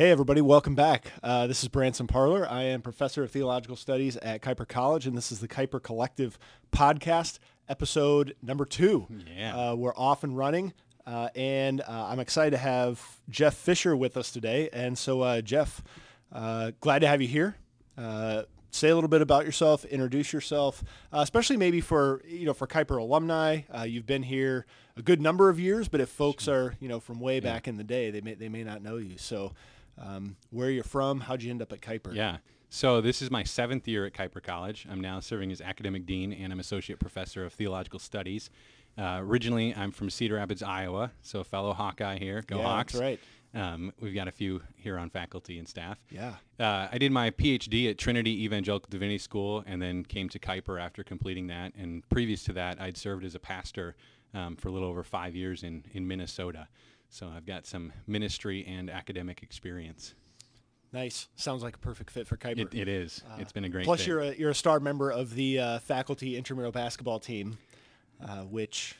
Hey, everybody, welcome back. Uh, this is Branson Parler. I am professor of theological studies at Kuiper College, and this is the Kuiper Collective podcast, episode number two. Yeah. Uh, we're off and running, uh, and uh, I'm excited to have Jeff Fisher with us today. And so, uh, Jeff, uh, glad to have you here. Uh, say a little bit about yourself, introduce yourself, uh, especially maybe for you know for Kuiper alumni. Uh, you've been here a good number of years, but if folks are you know from way back in the day, they may they may not know you. So, um, where you're from, how'd you end up at Kuiper? Yeah. So this is my seventh year at Kuiper College. I'm now serving as academic dean and I'm associate professor of theological studies. Uh, originally, I'm from Cedar Rapids, Iowa, so a fellow Hawkeye here. Go Yeah, Hawks! that's right. Um, we've got a few here on faculty and staff. Yeah. Uh, I did my PhD at Trinity Evangelical Divinity School and then came to Kuiper after completing that. And previous to that, I'd served as a pastor um, for a little over five years in, in Minnesota. So I've got some ministry and academic experience. Nice. Sounds like a perfect fit for Kuiper. It, it is. it's been a great Plus, fit. you're a you're a star member of the uh, faculty intramural basketball team, uh, which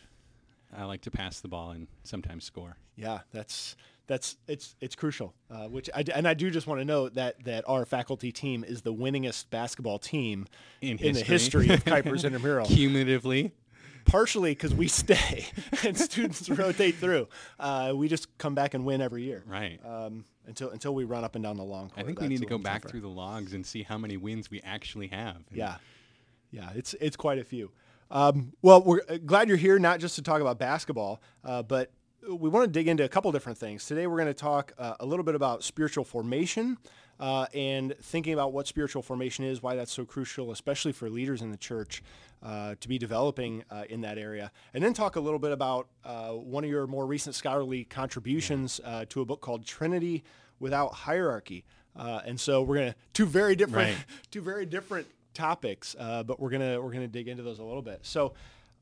I like to pass the ball and sometimes score. yeah, that's that's it's it's crucial. Uh, which I and I do just want to note that that our faculty team is the winningest basketball team In the history. history of Kuiper's intramural. Cumulatively, Partially because we stay and students rotate through. Uh, we just come back and win every year. right. Um, until until we run up and down the long. I think we need to go back through the logs and see how many wins we actually have. And Yeah, yeah, it's it's quite a few. Um, well, we're uh, glad you're here, not just to talk about basketball, uh, but we want to dig into a couple different things. Today, we're going to talk uh, a little bit about spiritual formation uh, and thinking about what spiritual formation is, why that's so crucial, especially for leaders in the church uh, to be developing uh, in that area, and then talk a little bit about uh, one of your more recent scholarly contributions uh, to a book called Trinity Without Hierarchy. Uh, and so we're gonna two very different Right. two very different topics, uh, but we're gonna we're gonna dig into those a little bit. So,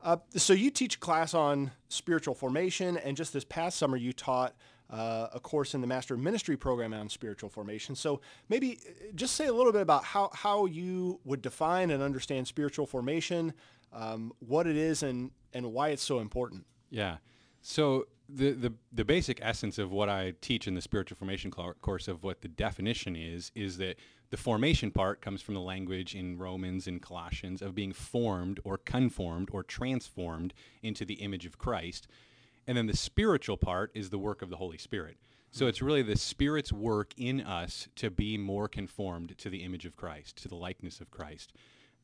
uh, so you teach a class on spiritual formation, and just this past summer you taught uh, a course in the Master of Ministry program on spiritual formation. So maybe uh, just say a little bit about how how you would define and understand spiritual formation, um, what it is, and and why it's so important. Yeah. So the, the the basic essence of what I teach in the spiritual formation cl- course of what the definition is is that the formation part comes from the language in Romans and Colossians of being formed or conformed or transformed into the image of Christ. And then the spiritual part is the work of the Holy Spirit. So it's really the Spirit's work in us to be more conformed to the image of Christ, to the likeness of Christ.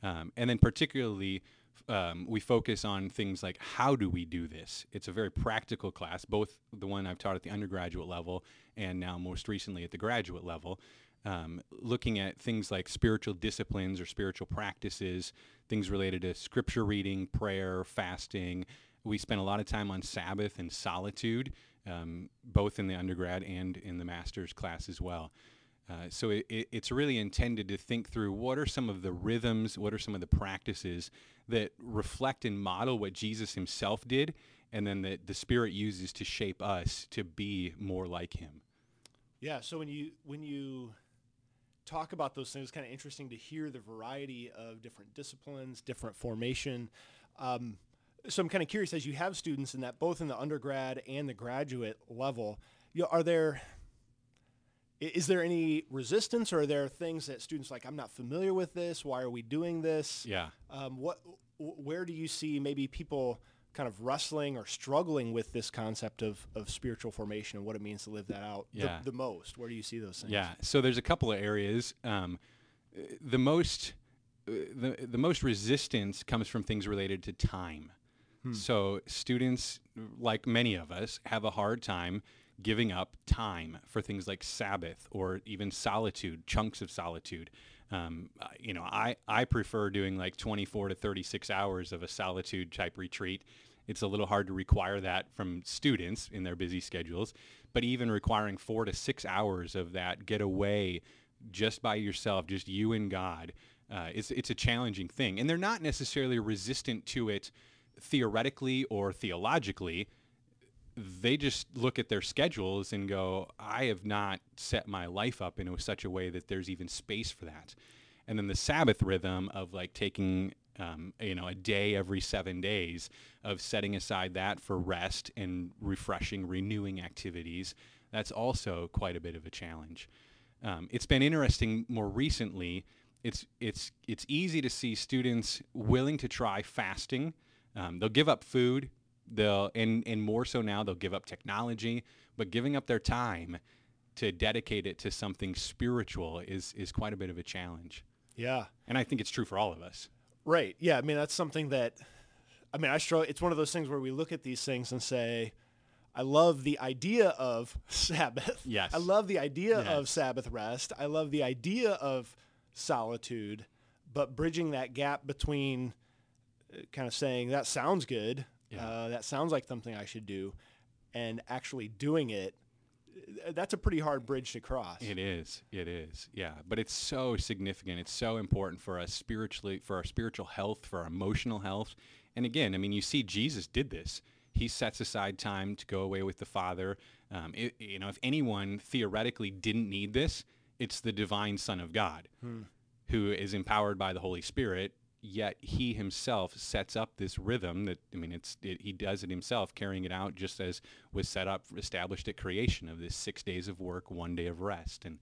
Um, and then particularly, um, we focus on things like how do we do this? It's a very practical class, both the one I've taught at the undergraduate level and now most recently at the graduate level, um, looking at things like spiritual disciplines or spiritual practices, things related to scripture reading, prayer, fasting. We spent a lot of time on Sabbath and solitude, um, both in the undergrad and in the master's class as well. Uh, so it, it, it's really intended to think through what are some of the rhythms, what are some of the practices that reflect and model what Jesus himself did, and then that the Spirit uses to shape us to be more like him. Yeah. So when you when you talk about those things, it's kind of interesting to hear the variety of different disciplines, different formation. Um, so I'm kind of curious as you have students in that both in the undergrad and the graduate level, you know, are there is there any resistance or are there things that students like I'm not familiar with this? Why are we doing this? Yeah. Um, what where do you see maybe people kind of wrestling or struggling with this concept of, of spiritual formation and what it means to live that out Yeah. the, the most? Where do you see those things? Yeah. So there's a couple of areas. Um, the most uh, the the most resistance comes from things related to time. So students, like many of us, have a hard time giving up time for things like Sabbath or even solitude, chunks of solitude. Um, uh, you know, I, I prefer doing like 24 to 36 hours of a solitude type retreat. It's a little hard to require that from students in their busy schedules, but even requiring four to six hours of that get away just by yourself, just you and God, uh, it's, it's a challenging thing. And they're not necessarily resistant to it theoretically or theologically they just look at their schedules and go, I have not set my life up in such a way that there's even space for that. And then the Sabbath rhythm of like taking, um, you know, a day every seven days of setting aside that for rest and refreshing, renewing activities. That's also quite a bit of a challenge. Um, it's been interesting more recently. It's it's it's easy to see students willing to try fasting. Um, they'll give up food. They'll and and more so now they'll give up technology. But giving up their time to dedicate it to something spiritual is is quite a bit of a challenge. Yeah. And I think it's true for all of us. Right. Yeah. I mean, that's something that, I mean, I struggle. It's one of those things where we look at these things and say, I love the idea of Sabbath. Yes. I love the idea of Sabbath rest. I love the idea of solitude, but bridging that gap between kind of saying that sounds good, Yeah. uh, that sounds like something I should do, and actually doing it, that's a pretty hard bridge to cross. It is. It is. Yeah. But it's so significant. It's so important for us spiritually, for our spiritual health, for our emotional health. And again, I mean, you see, Jesus did this. He sets aside time to go away with the Father. Um, it, you know, if anyone theoretically didn't need this, it's the divine Son of God, who is empowered by the Holy Spirit. Yet he himself sets up this rhythm that I mean, it's it, he does it himself, carrying it out just as was set up, established at creation of this six days of work, one day of rest, and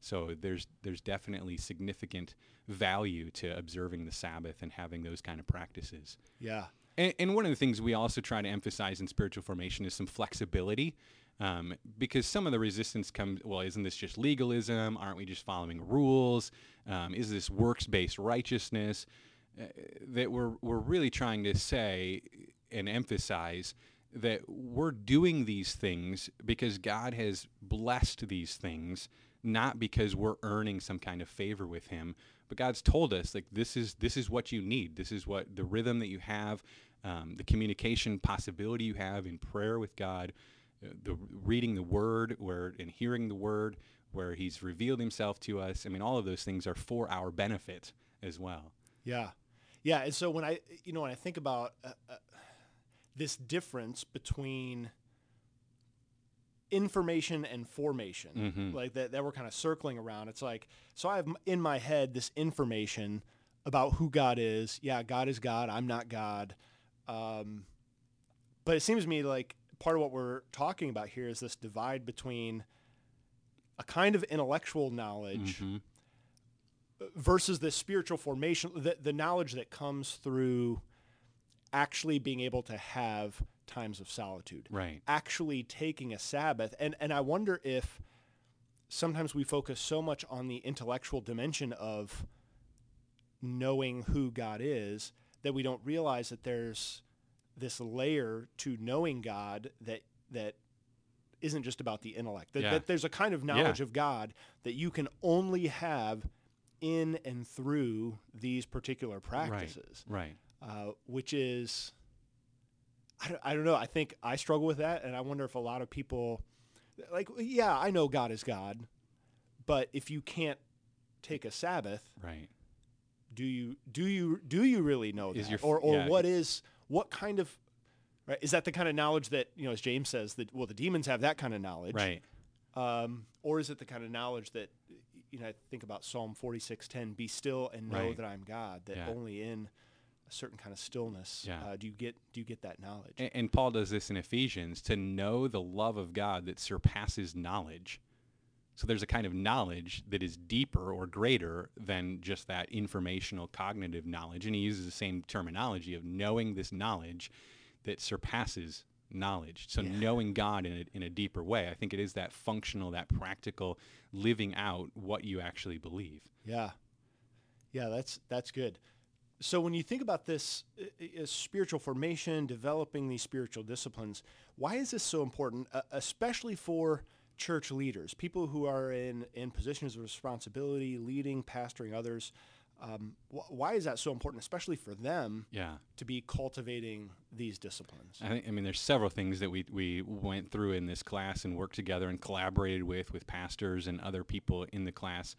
so there's there's definitely significant value to observing the Sabbath and having those kind of practices. Yeah. And, and one of the things we also try to emphasize in spiritual formation is some flexibility. Um, because some of the resistance comes, well, isn't this just legalism? Aren't we just following rules? Um, is this works based righteousness? That we're, we're really trying to say and emphasize that we're doing these things because God has blessed these things, not because we're earning some kind of favor with Him. But God's told us like this is this is what you need. This is what the rhythm that you have, um, the communication possibility you have in prayer with God, uh, the reading the Word, where and hearing the Word, where He's revealed Himself to us. I mean, all of those things are for our benefit as well. Yeah, yeah. And so when I, you know, when I think about uh, uh, this difference between information and formation, Mhm. like that, that we're kind of circling around. It's like, so I have in my head this information about who God is. Yeah, God is God. I'm not God. Um, but it seems to me like part of what we're talking about here is this divide between a kind of intellectual knowledge Mhm. Versus the spiritual formation, the, the knowledge that comes through actually being able to have times of solitude, Right. actually taking a Sabbath. And, and I wonder if sometimes we focus so much on the intellectual dimension of knowing who God is that we don't realize that there's this layer to knowing God that, that isn't just about the intellect. That, Yeah. that there's a kind of knowledge of God that you can only have in and through these particular practices, Right. uh, which is, I don't, I don't know. I think I struggle with that, and I wonder if a lot of people, like, yeah, I know God is God, but if you can't take a Sabbath, Right. do you do you do you really know Is that, your or or yeah. what is what kind of right is that the kind of knowledge that you know as James says that well the demons have that kind of knowledge, Right. um, or is it the kind of knowledge that you know I think about Psalm forty six ten be still and know Right. that I'm God that Yeah. only in a certain kind of stillness Yeah. uh, do you get do you get that knowledge And, and Paul does this in Ephesians to know the love of God that surpasses knowledge. So there's a kind of knowledge that is deeper or greater than just that informational cognitive knowledge. And he uses the same terminology of knowing this knowledge that surpasses knowledge. So Yeah. knowing God in a, in a deeper way. I think it is that functional, that practical living out what you actually believe. Yeah, yeah, that's that's good. So when you think about this uh, uh, spiritual formation, developing these spiritual disciplines, why is this so important, uh, especially for church leaders, people who are in in positions of responsibility, leading, pastoring others? Um, wh- why is that so important, especially for them Yeah. to be cultivating these disciplines? I think I mean there's several things that we we went through in this class and worked together and collaborated with with pastors and other people in the class.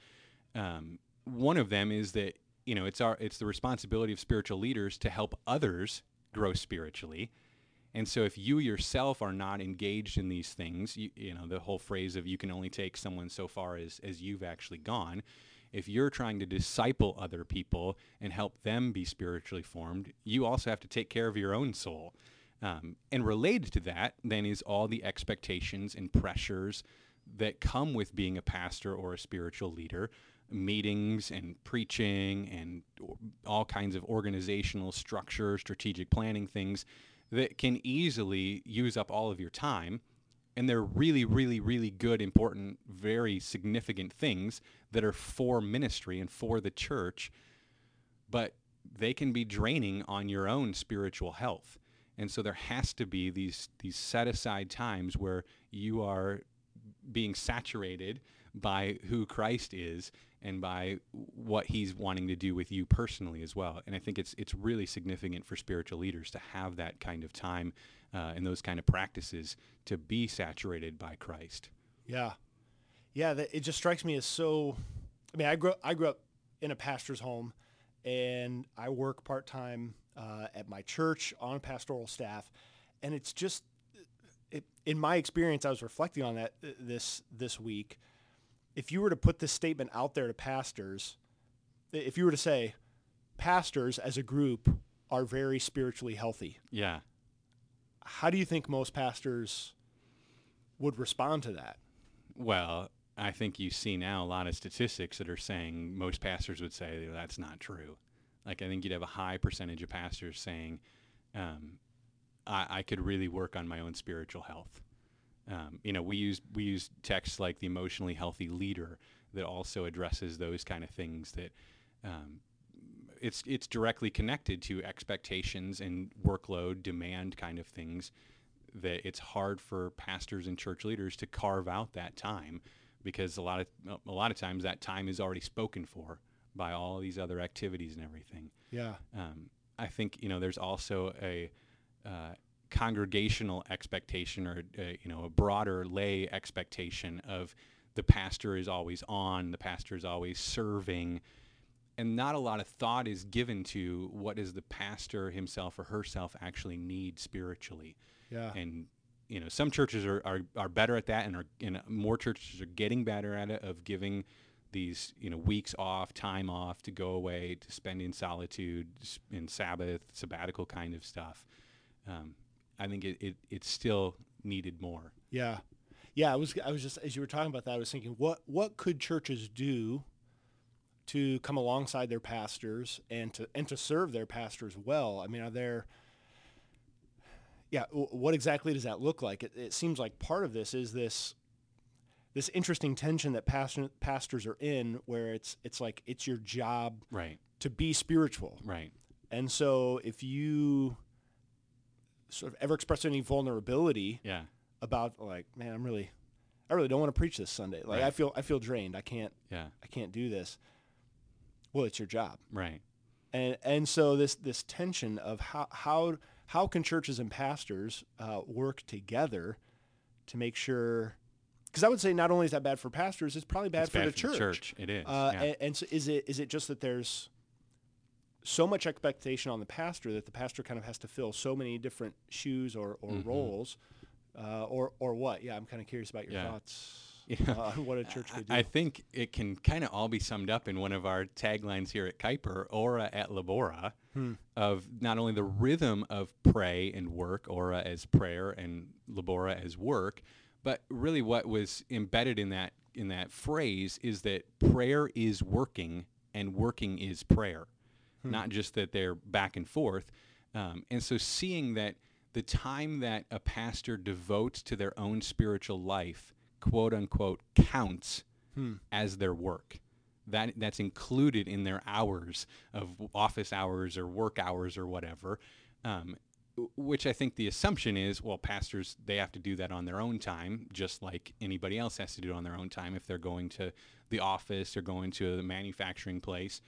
Um, one of them is that you know it's our it's the responsibility of spiritual leaders to help others grow spiritually. And so if you yourself are not engaged in these things, you, you know the whole phrase of you can only take someone so far as as you've actually gone. If you're trying to disciple other people and help them be spiritually formed, you also have to take care of your own soul. Um, and related to that, then, is all the expectations and pressures that come with being a pastor or a spiritual leader meetings and preaching and all kinds of organizational structure, strategic planning things that can easily use up all of your time. And they're really, really, really good, important, very significant things that are for ministry and for the church. But they can be draining on your own spiritual health. And so there has to be these these set aside times where you are being saturated by who Christ is and by what he's wanting to do with you personally as well. And I think it's it's really significant for spiritual leaders to have that kind of time uh, and those kind of practices to be saturated by Christ. Yeah, yeah. That, it just strikes me as so. I mean, I grew I grew up in a pastor's home, and I work part time uh, at my church on pastoral staff, and it's just. It, in my experience, I was reflecting on that uh, this this week if you were to put this statement out there to pastors, if you were to say, pastors as a group are very spiritually healthy. Yeah. How do you think most pastors would respond to that? Well, I think you see now a lot of statistics that are saying most pastors would say that's not true. Like I think you'd have a high percentage of pastors saying, um, I, I could really work on my own spiritual health. Um, you know, we use we use texts like the emotionally healthy leader that also addresses those kind of things that um, it's it's directly connected to expectations and workload demand kind of things that it's hard for pastors and church leaders to carve out that time because a lot of a lot of times that time is already spoken for by all these other activities and everything. Yeah. Um, I think you know there's also a uh, congregational expectation or uh, you know a broader lay expectation of the pastor is always on, the pastor is always serving, and not a lot of thought is given to what does the pastor himself or herself actually need spiritually. Yeah. And you know some churches are, are, are better at that and are and more churches are getting better at it of giving these you know weeks off time off to go away to spend in solitude in sabbath sabbatical kind of stuff um, I think it, it, it still needed more. Yeah. Yeah, I was I was just as you were talking about that, I was thinking what what could churches do to come alongside their pastors and to and to serve their pastors well? I mean, are there yeah, what exactly does that look like? It, it seems like part of this is this this interesting tension that pastor, pastors are in where it's it's like it's your job right to be spiritual. Right. And so if you sort of ever expressed any vulnerability yeah. about like, man, I'm really, I really don't want to preach this Sunday. Like right. I feel, I feel drained. I can't, yeah, I can't do this. Well, it's your job, right? And and so this this tension of how how how can churches and pastors uh, work together to make sure because I would say not only is that bad for pastors, it's probably bad it's for bad the for church. The church, it is. Uh, yeah. and, and so is it is it just that there's so much expectation on the pastor that the pastor kind of has to fill so many different shoes or, or mm-hmm. roles, uh, or or what? Yeah, I'm kind of curious about your yeah. thoughts. Yeah. Uh, what a church could do. I think it can kind of all be summed up in one of our taglines here at Kuiper, Ora et Labora, hmm. of not only the rhythm of pray and work, Ora as prayer and Labora as work, but really what was embedded in that in that phrase is that prayer is working and working is prayer hmm. not just that they're back and forth. Um, and so seeing that the time that a pastor devotes to their own spiritual life, quote unquote, counts hmm. as their work. That that's included in their hours of office hours or work hours or whatever. Um, which I think the assumption is, well, pastors they have to do that on their own time, just like anybody else has to do it on their own time if they're going to the office or going to the manufacturing place.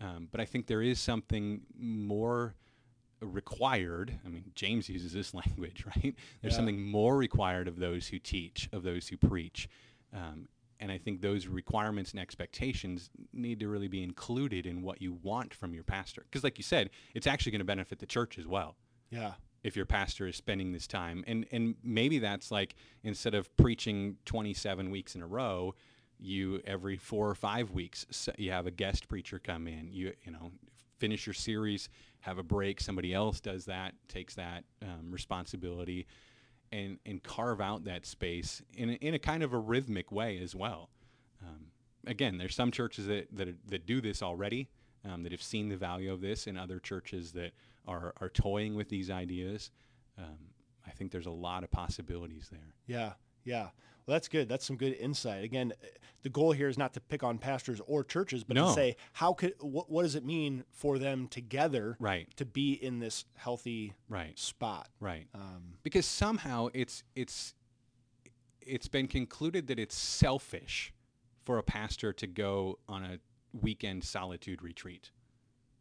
Um, but I think there is something more required. I mean, James uses this language, right? There's yeah. something more required of those who teach, of those who preach. Um, and I think those requirements and expectations need to really be included in what you want from your pastor. Because, like you said, it's actually going to benefit the church as well. Yeah. If your pastor is spending this time, and and maybe that's like instead of preaching 27 weeks in a row, you every four or five weeks you have a guest preacher come in you you know finish your series have a break somebody else does that takes that um, responsibility and and carve out that space in a, in a kind of a rhythmic way as well. Um, again, there's some churches that that, that do this already, um, that have seen the value of this, and other churches that are are toying with these ideas. Um, I think there's a lot of possibilities there. Yeah, yeah. Well, that's good. That's some good insight. Again, the goal here is not to pick on pastors or churches, but No. to say how could what, what does it mean for them together Right, to be in this healthy right, spot? right. Um, because somehow it's it's it's been concluded that it's selfish for a pastor to go on a weekend solitude retreat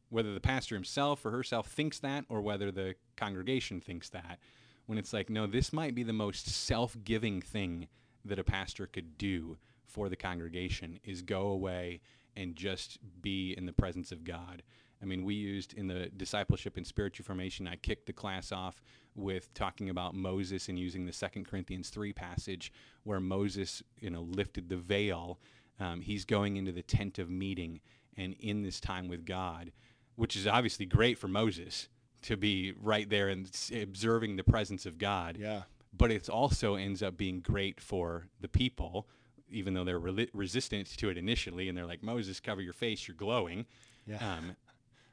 whether the pastor himself or herself thinks that or whether the congregation thinks that when it's like no this might be the most self-giving thing that a pastor could do for the congregation is go away and just be in the presence of God. I mean, we used in the discipleship and spiritual formation, I kicked the class off with talking about Moses and using the Second Corinthians 3 passage where Moses, you know, lifted the veil. Um, he's going into the tent of meeting and in this time with God, which is obviously great for Moses to be right there and observing the presence of God. Yeah, but it also ends up being great for the people, even though they're reli- resistant to it initially, and they're like, Moses, cover your face, you're glowing. yeah, Um,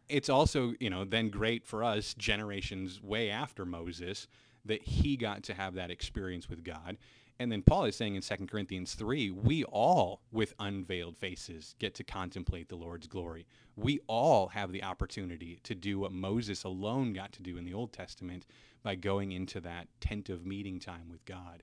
it's also, you know, then great for us generations way after Moses that he got to have that experience with God. And then Paul is saying in 2 Corinthians 3, we all, with unveiled faces, get to contemplate the Lord's glory. We all have the opportunity to do what Moses alone got to do in the Old Testament by going into that tent of meeting time with God.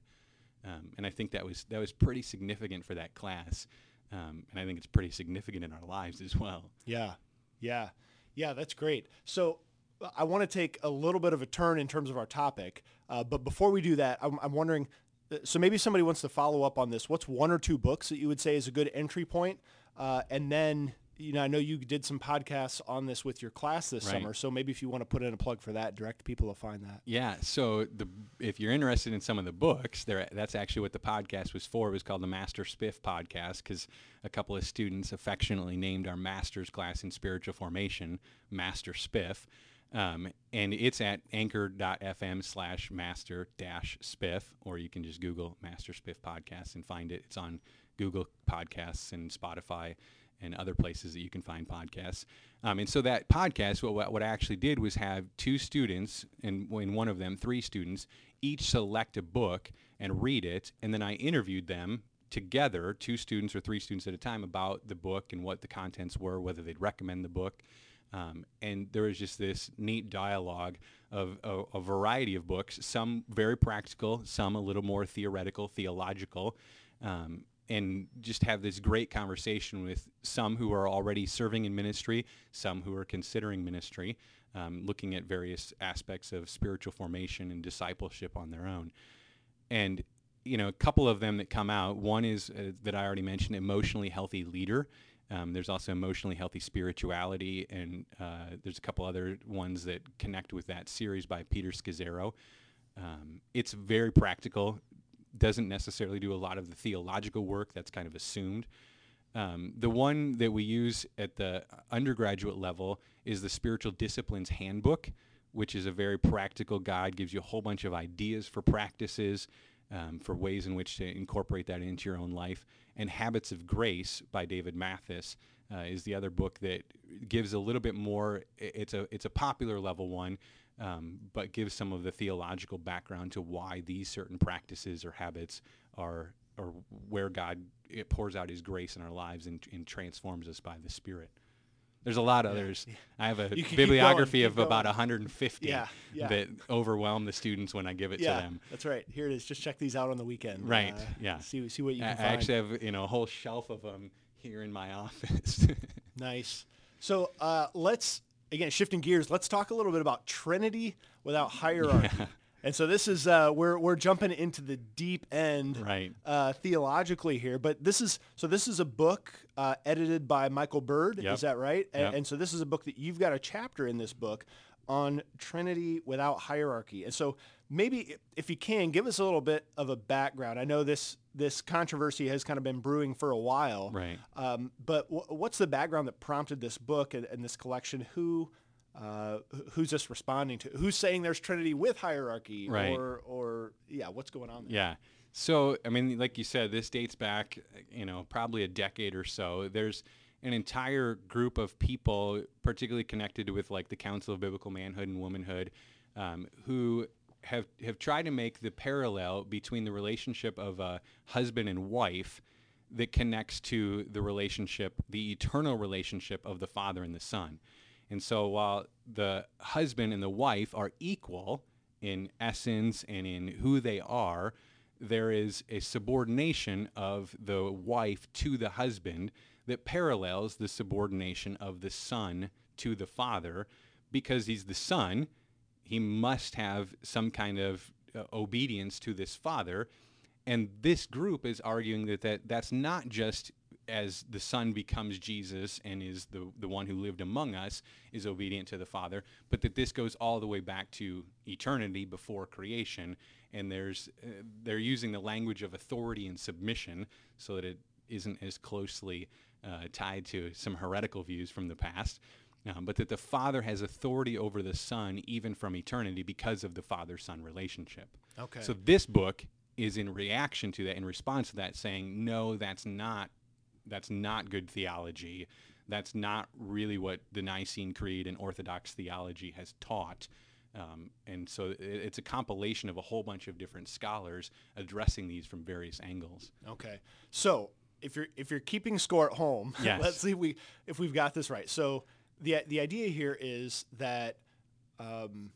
Um, and I think that was that was pretty significant for that class, um, and I think it's pretty significant in our lives as well. yeah, yeah, yeah. That's great. So uh, I want to take a little bit of a turn in terms of our topic, uh, but before we do that, I'm, I'm wondering. Uh, So maybe somebody wants to follow up on this. What's one or two books that you would say is a good entry point? Uh, and then, you know, I know you did some podcasts on this with your class this Right. summer. So maybe if you want to put in a plug for that, direct people to find that. Yeah. So the if you're interested in some of the books, there that's actually what the podcast was for. It was called the Master Spiff podcast because a couple of students affectionately named our master's class in spiritual formation Master Spiff. Um, and it's at anchor.fm slash master dash spiff, or you can just Google Master Spiff podcast and find it. It's on Google Podcasts and Spotify and other places that you can find podcasts. Um, and so that podcast, what- what, I actually did was have two students, and in one of them, three students, each select a book and read it, and then I interviewed them together, two students or three students at a time, about the book and what the contents were, whether they'd recommend the book. Um, and there was just this neat dialogue of a, variety of books, some very practical, some a little more theoretical, theological, um, and just have this great conversation with some who are already serving in ministry, some who are considering ministry, um, looking at various aspects of spiritual formation and discipleship on their own. And you know, a couple of them that come out. One is uh, that I already mentioned, emotionally healthy leader. Um, there's also emotionally healthy spirituality, and uh, there's a couple other ones that connect with that series by Peter Scazzero. Um, it's very practical, doesn't necessarily do a lot of the theological work that's kind of assumed. Um, the one that we use at the undergraduate level is the Spiritual Disciplines Handbook, which is a very practical guide, gives you a whole bunch of ideas for practices, um, for ways in which to incorporate that into your own life. And Habits of Grace by David Mathis uh, is the other book that gives a little bit more. It's a it's a popular level one, um, but gives some of the theological background to why these certain practices or habits are or where God it pours out His grace in our lives and, and transforms us by the Spirit. There's a lot of Yeah. others. I have a keep bibliography going, of keep about 150 Yeah, yeah. that overwhelm the students when I give it yeah, to them. that's right. Here it is. Just check these out on the weekend. Right, Uh, yeah. See see what you I, can I find. actually have you know a whole shelf of them here in my office. Nice. So uh, let's again shifting gears. Let's talk a little bit about Trinity without hierarchy. And so this is uh, we're we're jumping into the deep end right. uh, theologically here. But this is so this is a book uh, edited by Michael Bird. Yep. Is that right? And, Yep. and so this is a book that you've got a chapter in this book on Trinity without hierarchy. And so maybe if you can give us a little bit of a background. I know this this controversy has kind of been brewing for a while. Right. Um, but w- what's the background that prompted this book and, and this collection? Who uh, who's this responding to? Who's saying there's Trinity with hierarchy, Right. or or yeah, what's going on there? Yeah. So, I mean, like you said, this dates back, you know, probably a decade or so. There's an entire group of people, particularly connected with like the Council of Biblical Manhood and Womanhood, um, who have have tried to make the parallel between the relationship of a husband and wife that connects to the relationship, the eternal relationship of the father and the son. And so while the husband and the wife are equal in essence and in who they are, there is a subordination of the wife to the husband that parallels the subordination of the son to the father. Because he's the son he must have some kind of uh, obedience to this father. And this group is arguing that, that that's not just as the son becomes jesus and is the, the one who lived among us is obedient to the father but that this goes all the way back to eternity before creation and there's uh, they're using the language of authority and submission so that it isn't as closely uh, tied to some heretical views from the past um, but that the Father has authority over the Son even from eternity because of the Father Son relationship. Okay. So this book is in reaction to that, in response to that, saying, no, that's not that's not good theology. That's not really what the Nicene Creed and Orthodox theology has taught. Um, and so it, it's a compilation of a whole bunch of different scholars addressing these from various angles. Okay. So if you're if you're keeping score at home, Yes. let's see if we if we've got this right. So the the idea here is that um,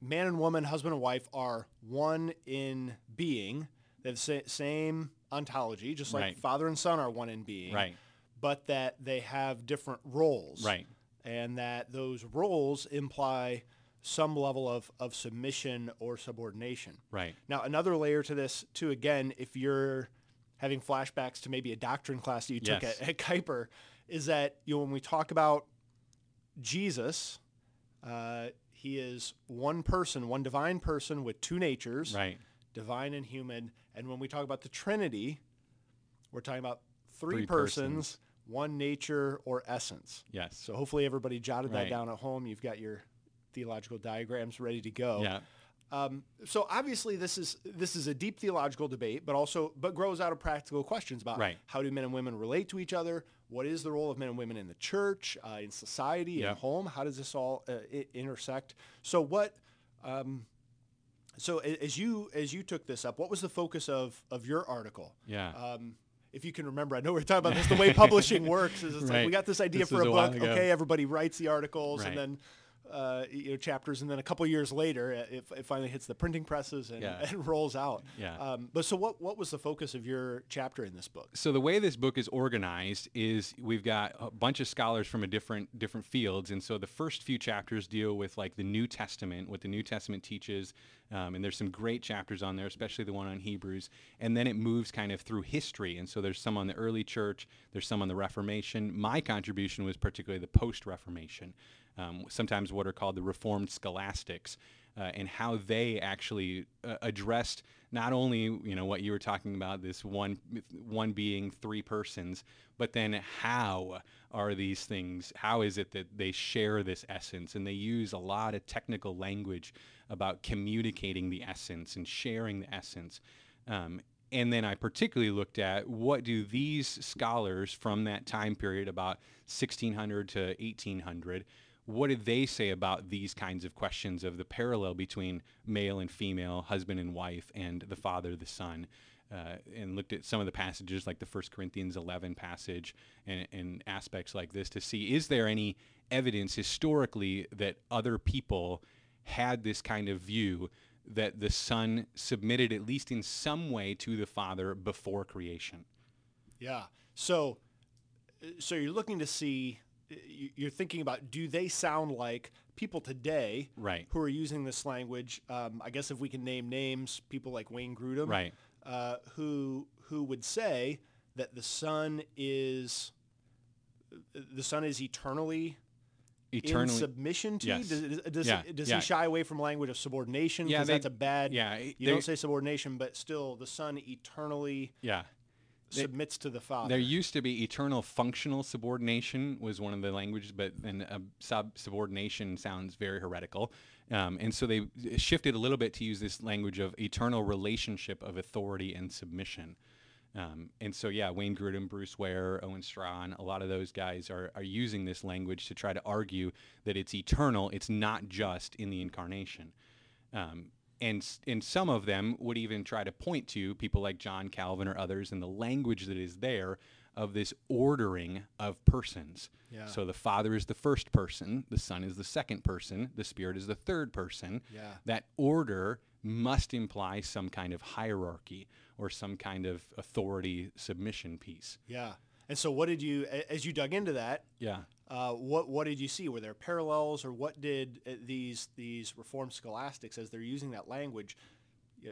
man and woman, husband and wife are one in being. They have the sa- same ontology, just like Right. father and son are one in being. Right. But that they have different roles. Right. And that those roles imply some level of, of submission or subordination. Right. Now, another layer to this, too, again, if you're having flashbacks to maybe a doctrine class that you took at, at Kuiper, is that you know when we talk about Jesus, uh, he is one person, one divine person with two natures, Right. divine and human. And when we talk about the Trinity, we're talking about three, Three persons, persons. one nature or essence. Yes. So hopefully everybody jotted that down at home. You've got your theological diagrams ready to go. Yeah. Um, so obviously this is this is a deep theological debate, but also but grows out of practical questions about Right. how do men and women relate to each other? What is the role of men and women in the church, uh, in society, Yeah. in home? How does this all uh, I- intersect? So what? Um, so as you as you took this up, what was the focus of of your article? Yeah. Um, if you can remember, I know we we're talking about this. The way publishing works is it's like we got this idea This for a book. Okay, everybody writes the articles, Right. and then uh, you know chapters, and then a couple years later, it, it finally hits the printing presses and, Yeah. and rolls out. Yeah. Um, but so, what what was the focus of your chapter in this book? so the way this book is organized is we've got a bunch of scholars from a different different fields and so the first few chapters deal with like the new testament what the new testament teaches um, and there's some great chapters on there especially the one on hebrews and then it moves kind of through history and so there's some on the early church there's some on the reformation my contribution was particularly the post-reformation um, sometimes what are called the reformed scholastics uh, and how they actually uh, addressed not only you know what you were talking about this one one being three persons but then how are these things how is it that they share this essence? And they use a lot of technical language about communicating the essence and sharing the essence. Um, and then I particularly looked at what do these scholars from that time period about 1600 to 1800 what did they say about these kinds of questions of the parallel between male and female, husband and wife, and the father, the son? Uh, and looked at some of the passages like the 1 Corinthians 11 passage and, and aspects like this to see is there any evidence historically that other people had this kind of view that the son submitted at least in some way to the father before creation? Yeah. So, uh, so you're looking to see. You- You're thinking about do they sound like people today Right. who are using this language? Um, I guess if we can name names, people like Wayne Grudem, Right. uh, who who would say that the son is the son is eternally, in submission to Yes. Does, does, Yeah, does yeah. he shy away from language of subordination? Yeah, because they- that's a bad. yeah, You they- don't say subordination, but still, the son eternally Yeah. Submits to the Father. There used to be eternal functional subordination was one of the languages, but then uh, sub subordination sounds very heretical, um, and so they shifted a little bit to use this language of eternal relationship of authority and submission. Um, and so, yeah, Wayne Grudem, Bruce Ware, Owen Strachan, a lot of those guys are, are using this language to try to argue that it's eternal. It's not just in the incarnation. Um, and, and some of them would even try to point to people like John Calvin or others and the language that is there of this ordering of persons. Yeah. So the Father is the first person, the Son is the second person, the Spirit is the third person. Yeah. That order must imply some kind of hierarchy or some kind of authority submission piece. yeah. And so, what did you, as you dug into that, Yeah. uh, what what did you see? Were there parallels, or what did uh, these these Reformed scholastics, as they're using that language,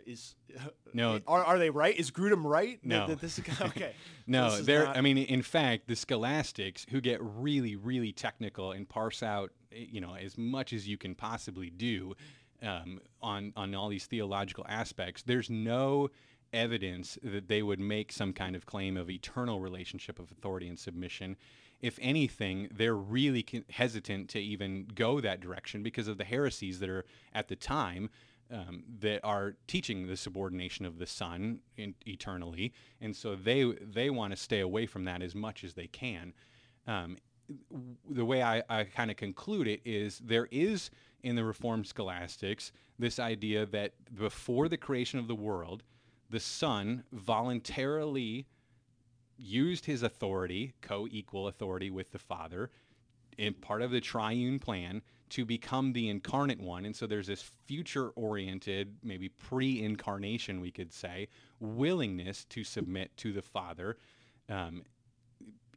is No. are, are they right? Is Grudem right? No. that this is, okay. No, is they're. not- I mean, in fact, the scholastics who get really, really technical and parse out, eh, you know, as much as you can possibly do um, on on all these theological aspects. There's no evidence that they would make some kind of claim of eternal relationship of authority and submission. If anything, they're really hesitant to even go that direction because of the heresies that are at the time um, that are teaching the subordination of the Son in, eternally, and so they they want to stay away from that as much as they can. Um, the way I, I kind of conclude it is there is in the Reformed scholastics this idea that before the creation of the world, the Son voluntarily used his authority, co equal authority with the Father, in part of the triune plan to become the incarnate one. And so there's this future oriented, maybe pre incarnation, we could say, willingness to submit to the Father um,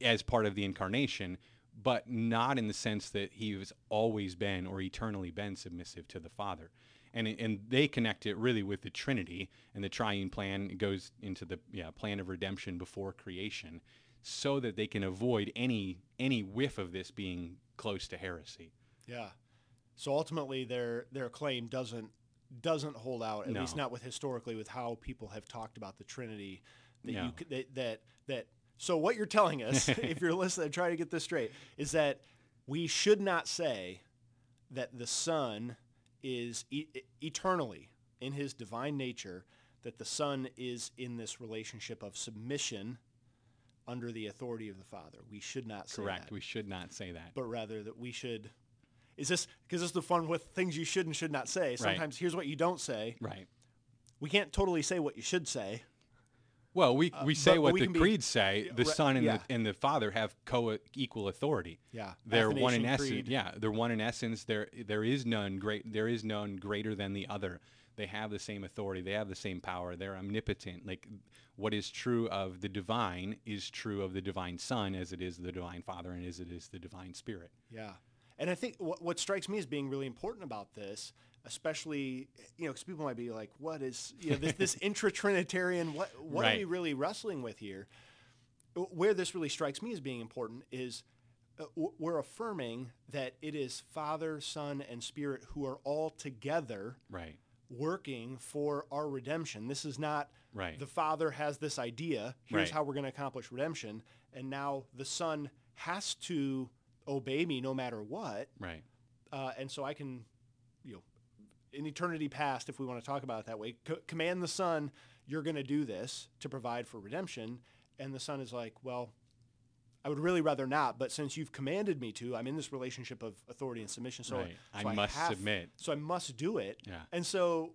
as part of the incarnation, but not in the sense that he has always been or eternally been submissive to the Father. And, and they connect it really with the Trinity and the triune plan It goes into the yeah, plan of redemption before creation so that they can avoid any any whiff of this being close to heresy. Yeah. So ultimately, their their claim doesn't doesn't hold out. At No. least not with historically with how people have talked about the Trinity. That No. you that, that that. So what you're telling us, if you're listening, try to get this straight, is that we should not say that the Son is e- eternally in His divine nature. That the Son is in this relationship of submission under the authority of the Father. We should not say that Correct. that We should not say that. but rather that we should. Is this because this is the fun with things you should and should not say? Sometimes here's what you don't say. Right. We can't totally say what you should say. Well, we, we say Uh, but what we the creeds say. The right, Son and, yeah. the, and the Father have co equal authority. Yeah, They're one in Athanasian essence. Creed. Yeah, they're one in essence. There there is none great. There is none greater than the other. They have the same authority. They have the same power. They're omnipotent. Like what is true of the divine is true of the divine Son, as it is the divine Father, and as it is the divine Spirit. Yeah, and I think what, what strikes me as being really important about this, especially you know, because people might be like, "What is you know this, this intra-trinitarian? What what are we really wrestling with here?" Where this really strikes me as being important is uh, w- we're affirming that it is Father, Son, and Spirit who are all together Right. working for our redemption. This is not Right. the Father has this idea, here's Right. how we're going to accomplish redemption, and now the Son has to obey me no matter what. Right. Uh, and so I can, you know, in eternity past, if we want to talk about it that way, co- command the Son, you're going to do this to provide for redemption. And the Son is like, well, I would really rather not, but since you've commanded me to, I'm in this relationship of authority and submission. So, Right. so I must have- submit. So I must do it. Yeah. And so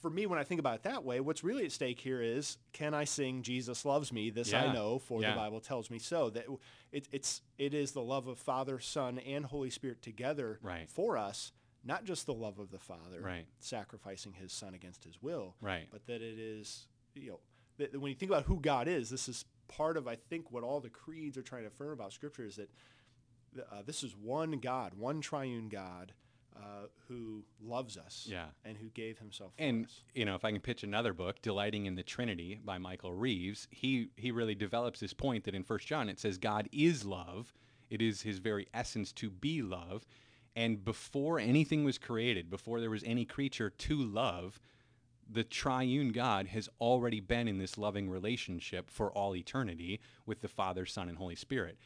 for me, when I think about it that way, what's really at stake here is can I sing Jesus loves me? This I know, for Yeah. the Bible tells me so. That it, it's it is the love of Father, Son, and Holy Spirit together Right. for us, not just the love of the Father, Right. sacrificing His Son against His will, Right. but that it is you know that when you think about who God is, this is part of I think what all the creeds are trying to affirm about Scripture is that uh, this is one God, one triune God. Uh, who loves us Yeah. and who gave himself for And us. you know, if I can pitch another book, "Delighting in the Trinity" by Michael Reeves, he he really develops this point that in First John it says God is love. It is His very essence to be love, and before anything was created, before there was any creature to love, the triune God has already been in this loving relationship for all eternity with the Father, Son, and Holy Spirit.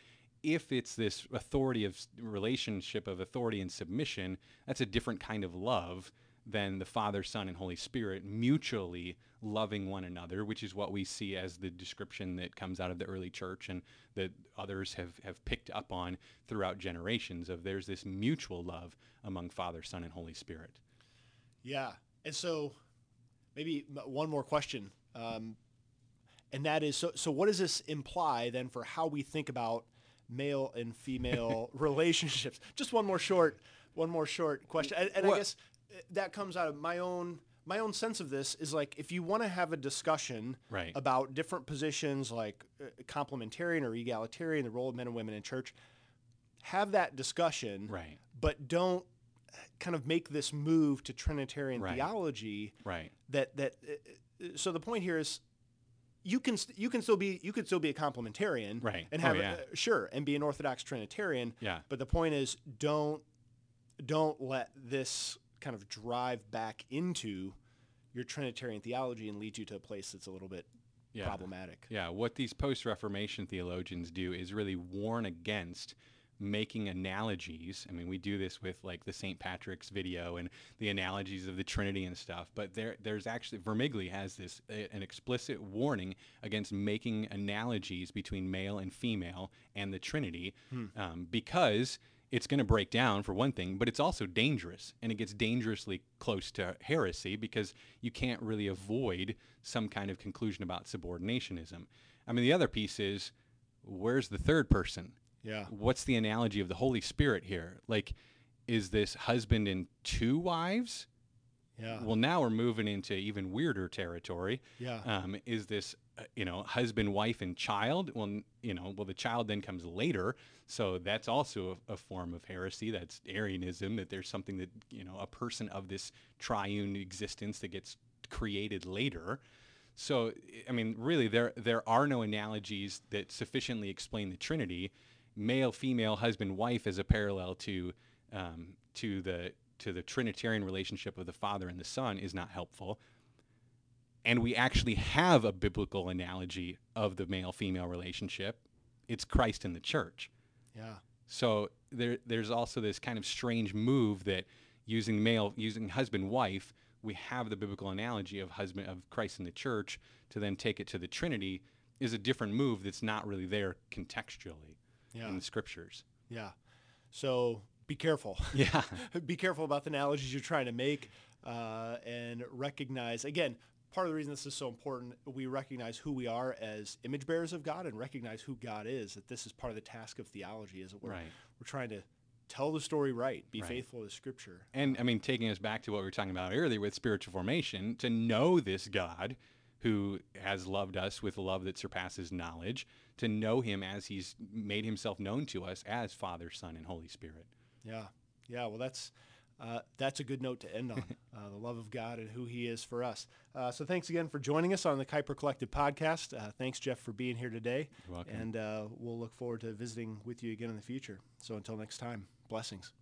If it's this authority of relationship of authority and submission, that's a different kind of love than the Father, Son, and Holy Spirit mutually loving one another, which is what we see as the description that comes out of the early church and that others have, have picked up on throughout generations of there's this mutual love among Father, Son, and Holy Spirit. Yeah. And so maybe one more question. Um, and that is so, so what does this imply then for how we think about male and female relationships? Just one more short, one more short question. And, and I guess that comes out of my own my own sense of this is like if you want to have a discussion right. about different positions like uh, complementarian or egalitarian, the role of men and women in church, have that discussion. Right. But don't kind of make this move to Trinitarian right. theology. Right. That that. Uh, so the point here is. You can st- you can still be you could still be a complementarian right. and have oh, yeah. uh, sure and be an orthodox trinitarian yeah but the point is don't don't let this kind of drive back into your Trinitarian theology and lead you to a place that's a little bit yeah. problematic. Yeah, what these post Reformation theologians do is really warn against making analogies. I mean, we do this with like the St. Patrick's video and the analogies of the Trinity and stuff, but there there's actually Vermigli has this a, an explicit warning against making analogies between male and female and the Trinity hmm. um, because it's going to break down for one thing, but it's also dangerous, and it gets dangerously close to heresy because you can't really avoid some kind of conclusion about subordinationism. I mean, the other piece is where's the third person? Yeah. What's the analogy of the Holy Spirit here? Like, is this husband and two wives? Yeah. Well, now we're moving into even weirder territory. Yeah. Um, is this, you know, husband, wife, and child? Well, you know, well, the child then comes later. So that's also a, a, form of heresy. That's Arianism, that there's something that, you know, a person of this triune existence that gets created later. So, I mean, really, there, there are no analogies that sufficiently explain the Trinity. Male, female, husband, wife as a parallel to, um, to the to the Trinitarian relationship of the Father and the Son is not helpful. And we actually have a biblical analogy of the male female relationship. It's Christ in the church. Yeah. So there, there's also this kind of strange move that using male, using husband wife, we have the biblical analogy of husband of Christ in the church to then take it to the Trinity is a different move that's not really there contextually yeah. in the scriptures. Yeah. So be careful. Yeah. be careful about the analogies you're trying to make uh, and recognize, again, part of the reason this is so important, we recognize who we are as image bearers of God and recognize who God is, that this is part of the task of theology, is that we're, right. we're trying to tell the story right, be right. faithful to Scripture. And I mean, taking us back to what we were talking about earlier with spiritual formation, to know this God who has loved us with love that surpasses knowledge, to know him as he's made himself known to us as Father, Son, and Holy Spirit. Yeah, yeah. Well, that's uh, that's a good note to end on uh, the love of God and who He is for us. Uh, so, thanks again for joining us on the Kuyper Collective podcast. Uh, thanks, Jeff, for being here today. And uh, we'll look forward to visiting with you again in the future. So, until next time, blessings.